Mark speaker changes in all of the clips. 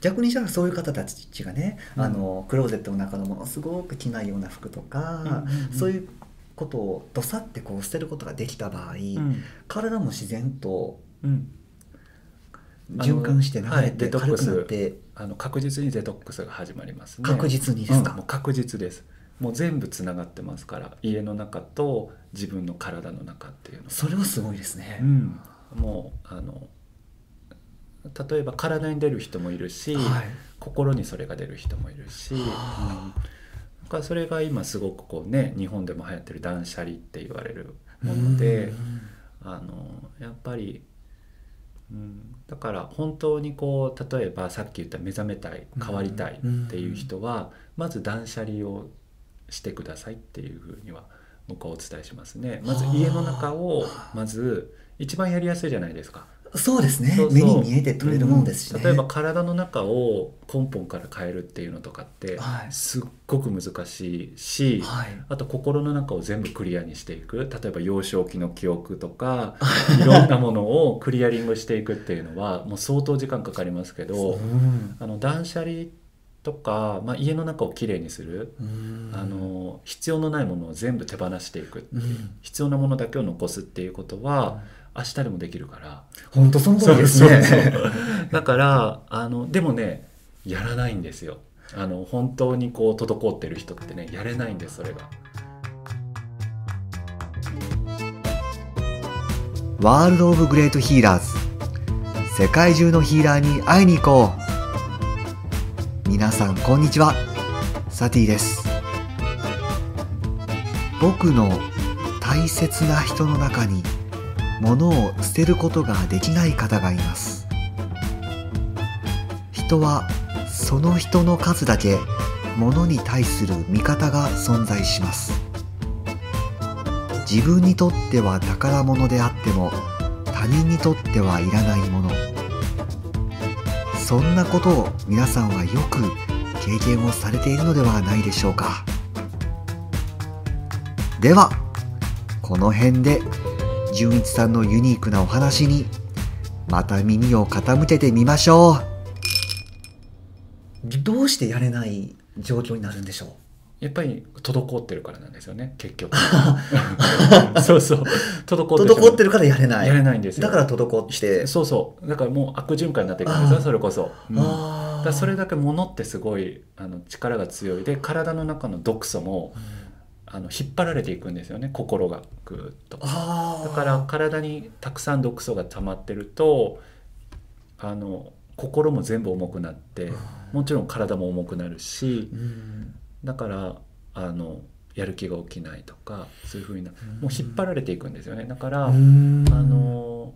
Speaker 1: 逆にじゃあそういう方たちがね、うん、あのクローゼットの中のものすごく着ないような服とか、うんそういうことをどさってこう捨てることができた場合、うん、体も自然と循環して流れて軽くなって、はい、
Speaker 2: あの確実にデトックスが始まります、ね、
Speaker 1: 確実にですか、
Speaker 2: もう確実です。もう全部つながってますから家の中と自分の体の中っていうの
Speaker 1: それはすごいですね、
Speaker 2: うん、もうあの例えば体に出る人もいるし、はい、心にそれが出る人もいるし、うん、だからそれが今すごくこうね日本でも流行ってる断捨離って言われるもので、あのやっぱり、うん、だから本当にこう例えばさっき言った目覚めたい変わりたいっていう人は、まず断捨離をしてくださいっていうふうには僕はお伝えしますね。まず家の中をまず一番やりやすいじゃないですか。
Speaker 1: そうですね。目に見えて取れるものですし、
Speaker 2: ね。うん、例えば体の中を根本から変えるっていうのとかってすっごく難しいし、はい、あと心の中を全部クリアにしていく。例えば幼少期の記憶とか いろんなものをクリアリングしていくっていうのはもう相当時間かかりますけど、あの断捨離とか、まあ、家の中をきれいにする。あの必要のないものを全部手放していくっていう、必要なものだけを残すっていうことは、明日でもできるから。
Speaker 1: 本当その通りですね。
Speaker 2: だからあのでもねやらないんですよ。あの本当にこう滞ってる人ってねやれないんですそれが。
Speaker 1: ワールド・オブ・グレート・ヒーラーズ世界中のヒーラーに会いに行こう。皆さんこんにちは。サティです。僕の大切な人の中に物を捨てることができない方がいます。人はその人の数だけ物に対する見方が存在します。自分にとっては宝物であっても他人にとってはいらないもの。そんなことを皆さんはよく経験をされているのではないでしょうか。ではこの辺で純一さんのユニークなお話にまた耳を傾けてみましょう。どうしてやれない状況になるんでしょう？
Speaker 2: やっぱり滞ってるからなんですよね結局。そうそう。
Speaker 1: 滞ってるからやれない。
Speaker 2: やれないんです
Speaker 1: だから滞って。
Speaker 2: そうそう。だからもう悪循環になっていくんですよそれこそ、うん、だそれだけ物ってすごいあの力が強い。で体の中の毒素も、うん、あの引っ張られていくんですよね心がぐっと。だから体にたくさん毒素が溜まってるとあの心も全部重くなってもちろん体も重くなるし、うん。だからあのやる気が起きないとかそういうふうなもう引っ張られていくんですよね。だからあの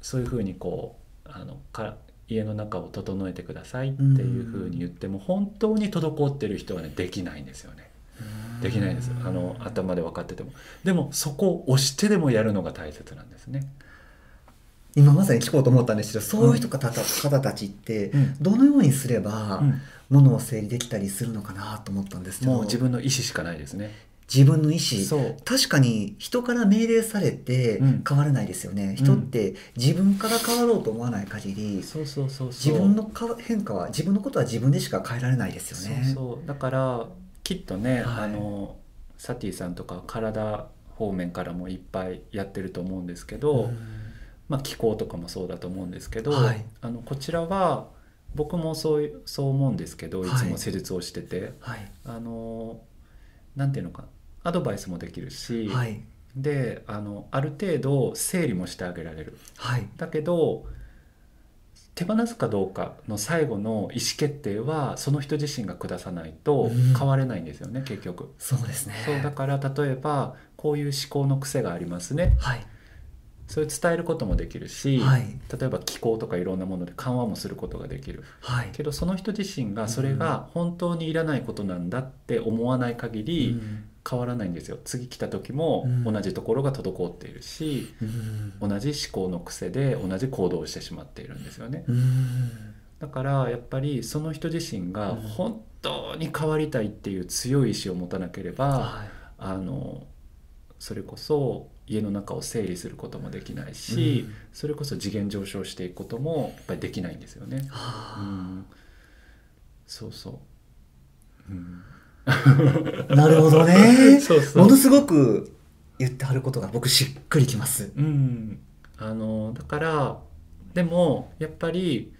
Speaker 2: そういうふうにこうあのか家の中を整えてくださいっていうふうに言っても本当に滞ってる人はねできないんですよね。できないです。あの頭で分かってても。でもそこを押してでもやるのが大切なんですね。
Speaker 1: 今まさに聞こうと思ったんですけどそういう人方,、方たちってどのようにすればものを整理できたりするのかなと思ったんですけど
Speaker 2: もう自分の意思しかないですね。
Speaker 1: 自分の意思。確かに人から命令されて変わらないですよね、うん、人って自分から変わろうと思わない限り自分の変化は自分のことは自分でしか変えられないですよね。
Speaker 2: そう。だからきっとね、はい、あのサティさんとか体方面からもいっぱいやってると思うんですけど、うん。まあ、気候とかもそうだと思うんですけど、はい、あのこちらは僕もそうそう思うんですけどいつも施術をしてて、はい、あのなんていうのかアドバイスもできるし、はい、であのある程度整理もしてあげられる、はい、だけど手放すかどうかの最後の意思決定はその人自身が下さないと変われないんですよね、うん、結局。
Speaker 1: そうですね。
Speaker 2: そうだから例えばこういう思考の癖がありますね、はい、それ伝えることもできるし、はい、例えば気候とかいろんなもので緩和もすることができる、はい、けどその人自身がそれが本当にいらないことなんだって思わない限り変わらないんですよ。次来た時も同じところが滞っているし、うん、同じ思考の癖で同じ行動をしてしまっているんですよね。うん、だからやっぱりその人自身が本当に変わりたいっていう強い意志を持たなければ、はい、あのそれこそ家の中を整理することもできないし、うん、それこそ次元上昇していくこともやっぱりできないんですよね。うん、そうそう、うん、
Speaker 1: なるほどね。そうそう。ものすごく言ってはることが僕しっくりきます。
Speaker 2: うん、あのだからでもやっぱり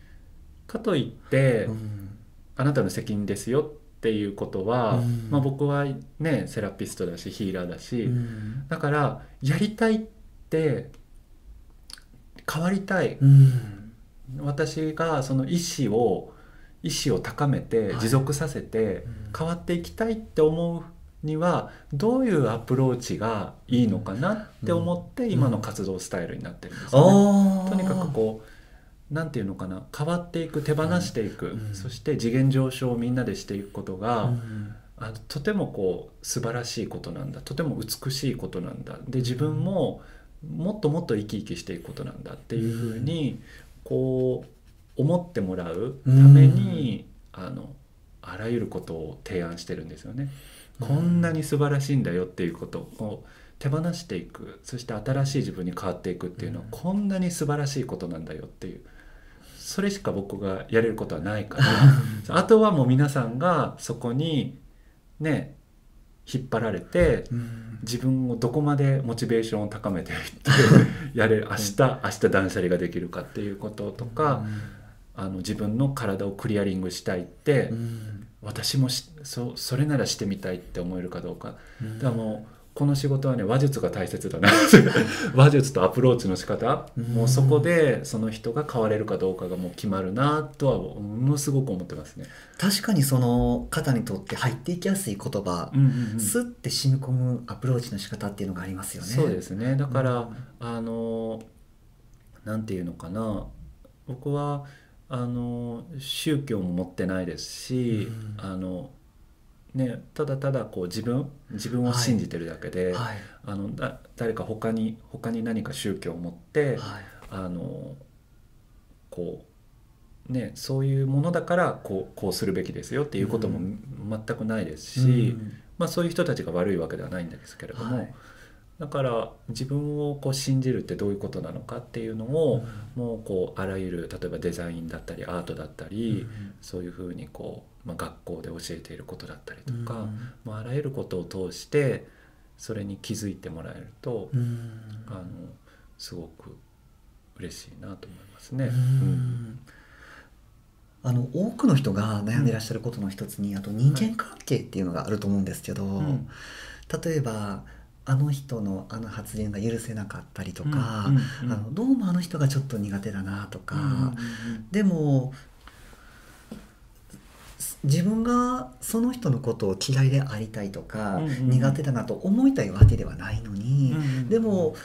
Speaker 2: かといって、うん、あなたの責任ですよっていうことは、うん、まあ、僕はねセラピストだしヒーラーだし、うん、だからやりたいって変わりたい、私がその意思を意思を高めて持続させて変わっていきたいって思うにはどういうアプローチがいいのかなって思って今の活動スタイルになってるんですよね。とにかくこうなんていうのかな変わっていく手放していく、うん、そして次元上昇をみんなでしていくことが、うん、あのとてもこう素晴らしいことなんだ。とても美しいことなんだ。で自分ももっともっと生き生きしていくことなんだっていうふうにこう思ってもらうために、うん、あのあらゆることを提案してるんですよね。こんなに素晴らしいんだよっていうことを手放していく。そして新しい自分に変わっていくっていうのは、こんなに素晴らしいことなんだよっていう。それしか僕がやれることはないから。あとはもう皆さんがそこにね引っ張られて、自分をどこまでモチベーションを高めていって やれる明日明日断捨離ができるかっていうこととか、あの自分の体をクリアリングしたいって、私もそそれならしてみたいって思えるかどうか、うん、だもうこの仕事はね話術が大切だな話術とアプローチの仕方、うん、もうそこでその人が変われるかどうかがもう決まるなとはものすごく思ってますね。
Speaker 1: 確かにその方にとって入っていきやすい言葉、うんうんうん、スッて染み込むアプローチの仕方っていうのがありますよね。
Speaker 2: そうですね。だから、うん、あのなんていうのかな。僕はあの宗教も持ってないですし、うん、あのね、ただただこう自分自分を信じてるだけで、はい。はい、あのだ誰か他に他に何か宗教を持って、はい、あのこうねそういうものだからこうこうするべきですよっていうことも全くないですし、うん、まあ、そういう人たちが悪いわけではないんですけれども、だから自分をこう信じるってどういうことなのかっていうのを、うん、もうこうあらゆる例えばデザインだったりアートだったり、うん、そういうふうにこう、まあ、学校で教えていることだったりとか、うん、まあ、あらゆることを通してそれに気づいてもらえると、あのすごく嬉しいなと思いますね。
Speaker 1: あの多くの人が悩んでいらっしゃることの一つに、あと人間関係っていうのがあると思うんですけど、例えばあの人のあの発言が許せなかったりとか、うんうんうん、あのどうもあの人がちょっと苦手だなとか、うんうんうん、でも自分がその人のことを嫌いでありたいとか、うんうん、苦手だなと思いたいわけではないのに、うんうん、でも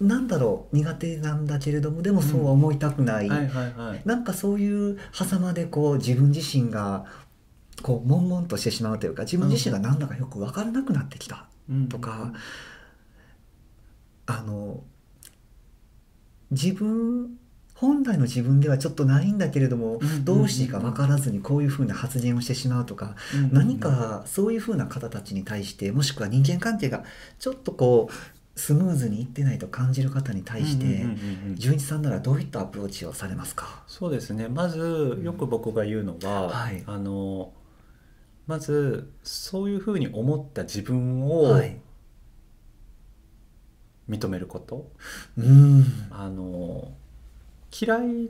Speaker 1: なんだろう苦手なんだけれどもでもそうは思いたくない、うん。はいはいはい、なんかそういう狭間でこう自分自身がこう悶々としてしまうというか自分自身が何だかよく分からなくなってきたとか、あの自分本来の自分ではちょっとないんだけれども、どうしていいか分からずにこういうふうな発言をしてしまうとか、何かそういうふうな方たちに対してもしくは人間関係がちょっとこうスムーズにいってないと感じる方に対して純一さんならどういったアプローチをされますか？
Speaker 2: そうですね。まずよく僕が言うのは、うんはい、あのまずそういうふうに思った自分を認めること、はい、あの嫌いっ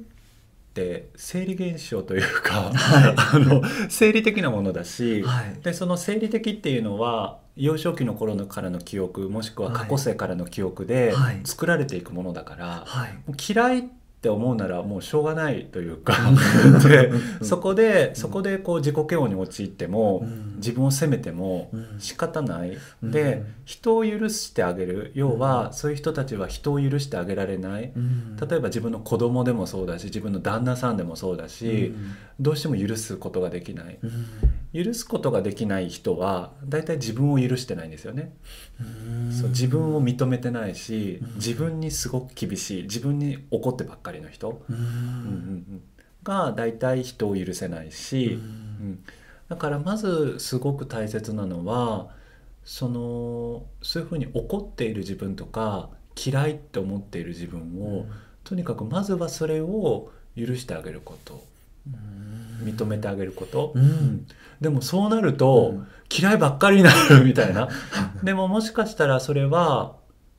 Speaker 2: て生理現象というか、はい、あの生理的なものだし、はい、でその生理的っていうのは幼少期の頃からの記憶もしくは過去世からの記憶で作られていくものだから、嫌い。ってって思うならもうしょうがないというか。でそこでそこでこう自己嫌悪に陥っても自分を責めても仕方ない。で人を許してあげる。要はそういう人たちは人を許してあげられない。例えば自分の子供でもそうだし自分の旦那さんでもそうだしどうしても許すことができない許すことができない人は大体自分を許してないんですよね。そう自分を認めてないし自分にすごく厳しい自分に怒ってばっかりの人、うん。うんうん、が大体人を許せないし、うん、だからまずすごく大切なのはそのそういうふうに怒っている自分とか嫌いって思っている自分を、うん、とにかくまずはそれを許してあげること、認めてあげること、うん、でもそうなると、嫌いばっかりになるみたいな。でももしかしたらそれは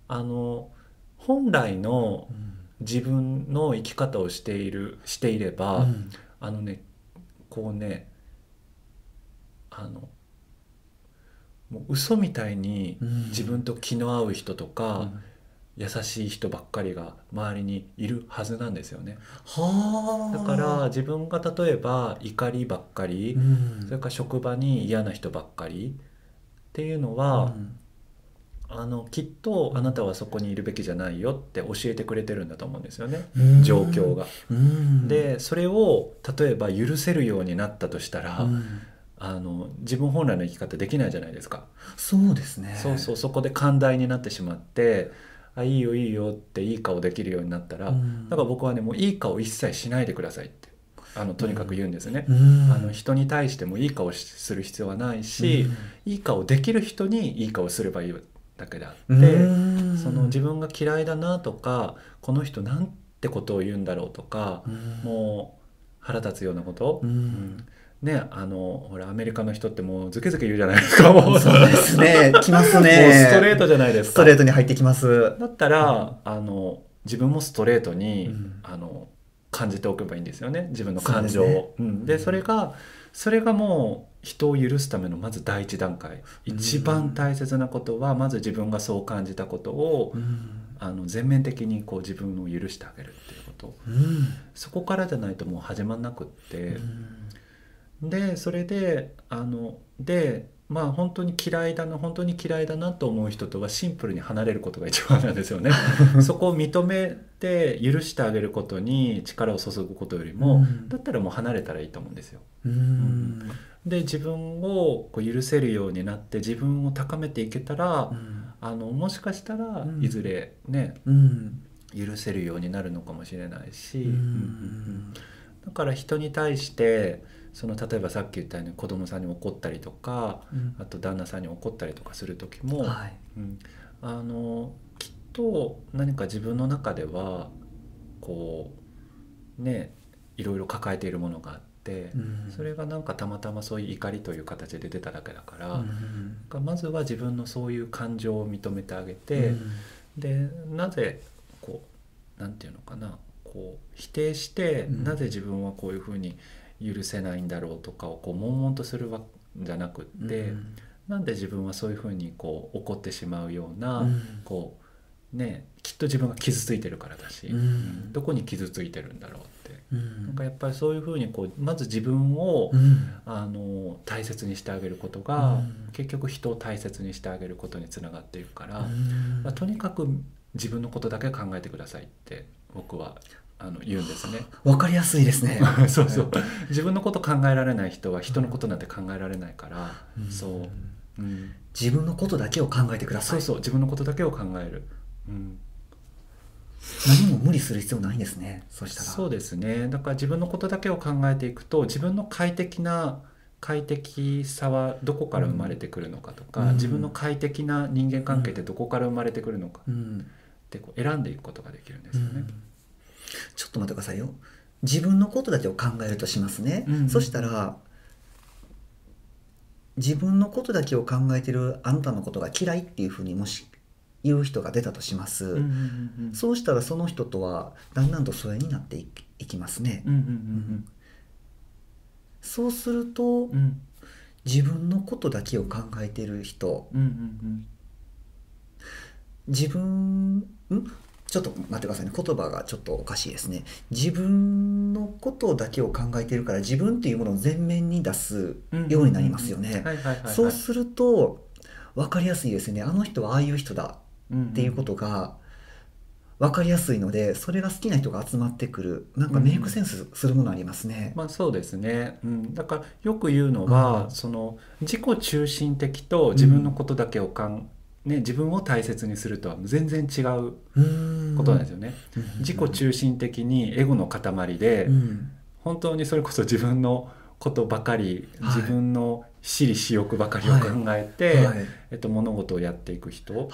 Speaker 2: あの本来の自分の生き方をしているしていれば、あのねこうねあのもう嘘みたいに自分と気の合う人とか、うん優しい人ばっかりが周りにいるはずなんですよね。だから自分が例えば怒りばっかり、うん、それから職場に嫌な人ばっかりっていうのは、うん、あのきっとあなたはそこにいるべきじゃないよって教えてくれてるんだと思うんですよね、状況が。でそれを例えば許せるようになったとしたら、あの自分本来の生き方できないじゃないですか。
Speaker 1: そうですね。
Speaker 2: そうそうそこで寛大になってしまってあいいよいいよっていい顔できるようになったら、うん、だから僕はねもういい顔一切しないでくださいってあのとにかく言うんですね、うん、あの人に対してもいい顔する必要はないし、うん、いい顔できる人にいい顔すればいいだけであって、その自分が嫌いだなとかこの人なんてことを言うんだろうとか、もう腹立つようなこと、うんねあのほらアメリカの人ってもうズケズケ言うじゃないですか。も
Speaker 1: うそうですね。きますね。
Speaker 2: ストレートじゃないですか。
Speaker 1: ストレートに入ってきます。
Speaker 2: だったら、うん、あの自分もストレートに、うん、あの感じておけばいいんですよね。自分の感情を。で、ね。うん、でそれがそれがもう人を許すためのまず第一段階。一番大切なことはまず自分がそう感じたことを、あの全面的にこう自分を許してあげるっていうこと、そこからじゃないともう始まんなくって。でそれであのでまあ本当に嫌いだな本当に嫌いだなと思う人とはシンプルに離れることが一番なんですよね。そこを認めて許してあげることに力を注ぐことよりも、うん、だったらもう離れたらいいと思うんですよ。うん、で自分をこう許せるようになって自分を高めていけたら、うん、あのもしかしたらいずれね、許せるようになるのかもしれないし、だから人に対してその例えばさっき言ったように子供さんに怒ったりとか、うん、あと旦那さんに怒ったりとかする時も、はい、うん、あのきっと何か自分の中ではこうねいろいろ抱えているものがあって、うん、それがなんかたまたまそういう怒りという形で出ただけだから、うん、まずは自分のそういう感情を認めてあげて、でなぜこうなんていうのかなこう否定して、なぜ自分はこういうふうに許せないんだろうとかをこう悶々とするわじゃなくって、うん、なんで自分はそういうふうにこう怒ってしまうような、うん、こうねきっと自分が傷ついてるからだし、うん、どこに傷ついてるんだろうって、うん、なんかやっぱりそういうふうにこうまず自分を、あの大切にしてあげることが、結局人を大切にしてあげることにつながっていくから、まあ、とにかく自分のことだけ考えてくださいって僕はあの言うんですね。
Speaker 1: わかりやすいですね。
Speaker 2: そうそう。自分のこと考えられない人は人のことなんて考えられないから、うん、そう、
Speaker 1: うん。自分のことだけを考えてくださ
Speaker 2: い。そうそう。自分のことだけを考える。うん。
Speaker 1: 何も無理する必要ないんですね。そしたら。
Speaker 2: そうですね。だから自分のことだけを考えていくと、自分の快適な快適さはどこから生まれてくるのかとか、うん、自分の快適な人間関係ってどこから生まれてくるのかってこう選んでいくことができるんですよね。うん
Speaker 1: ちょっと待ってくださいよ。自分のことだけを考えるとしますね、うんうん、そしたら自分のことだけを考えてるあなたのことが嫌いっていうふうにもし言う人が出たとします、うんうんうん、そうしたらその人とはだんだんと疎遠になっていきますね、うんうんうんうん、そうすると、うん、自分のことだけを考えてる人、うんうんうん、自分ん？ちょっと待ってくださいね。言葉がちょっとおかしいですね。自分のことだけを考えてるから自分っていうものを前面に出すようになりますよね。そうすると分かりやすいですね。あの人はああいう人だっていうことが分かりやすいのでそれが好きな人が集まってくる。なんかメイクセンスするものありますね、
Speaker 2: うん、まあそうですね、うん、だからよく言うのは、うん、その自己中心的と自分のことだけをかん、ね、自分を大切にするとは全然違うことなんですよね。自己中心的にエゴの塊で、本当にそれこそ自分のことばかり、自分の私利私欲ばかりを考えて、えっと、物事をやっていく人、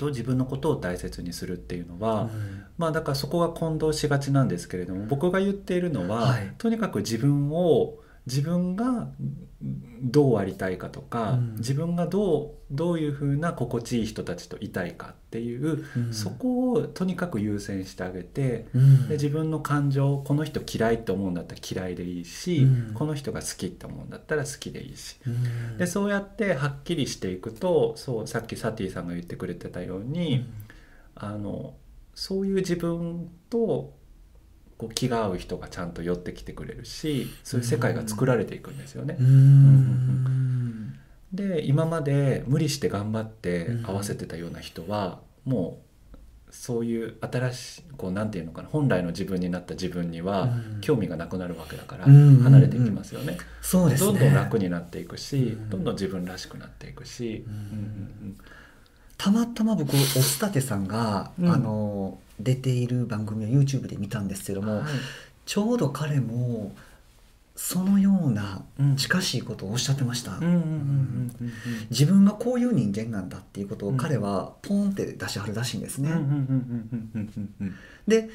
Speaker 2: と自分のことを大切にするっていうのは、うん、まあだからそこが混同しがちなんですけれども僕が言っているのは、はい、とにかく自分を自分がどうありたいかとか、うん、自分がどうどういうふうな心地いい人たちといたいかっていう、うん、そこをとにかく優先してあげて、うん、で自分の感情この人嫌いって思うんだったら嫌いでいいし、この人が好きって思うんだったら好きでいいし、でそうやってはっきりしていくとそうさっきサティさんが言ってくれてたように、あのそういう自分とこう気が合う人がちゃんと寄ってきてくれるしそういう世界が作られていくんですよね。で今まで無理して頑張って合わせてたような人はもうそういう新しいこうなんていうのかな本来の自分になった自分には興味がなくなるわけだから離れていきますよね。
Speaker 1: そうです
Speaker 2: どんどん楽になっていくし、どんどん自分らしくなっていくし。
Speaker 1: たまたま僕おつたてさんが、あの出ている番組を YouTube で見たんですけども、はい、ちょうど彼もそのような近しいことをおっしゃってました。自分がこういう人間なんだっていうことを彼はポンって出しはるらしいんですね。で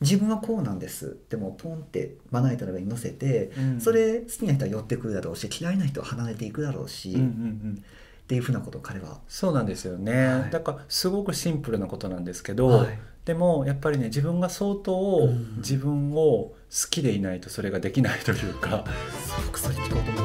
Speaker 1: 自分はこうなんです。でもポンってまな板の上に乗せて、うん、それ好きな人は寄ってくるだろうし嫌いな人は離れていくだろうし、うんうんうん。っていうふうなことを彼は。
Speaker 2: そうなんですよね、はい、だからすごくシンプルなことなんですけど、はい、でもやっぱりね自分が相当自分を好きでいないとそれができないというか、
Speaker 1: うん、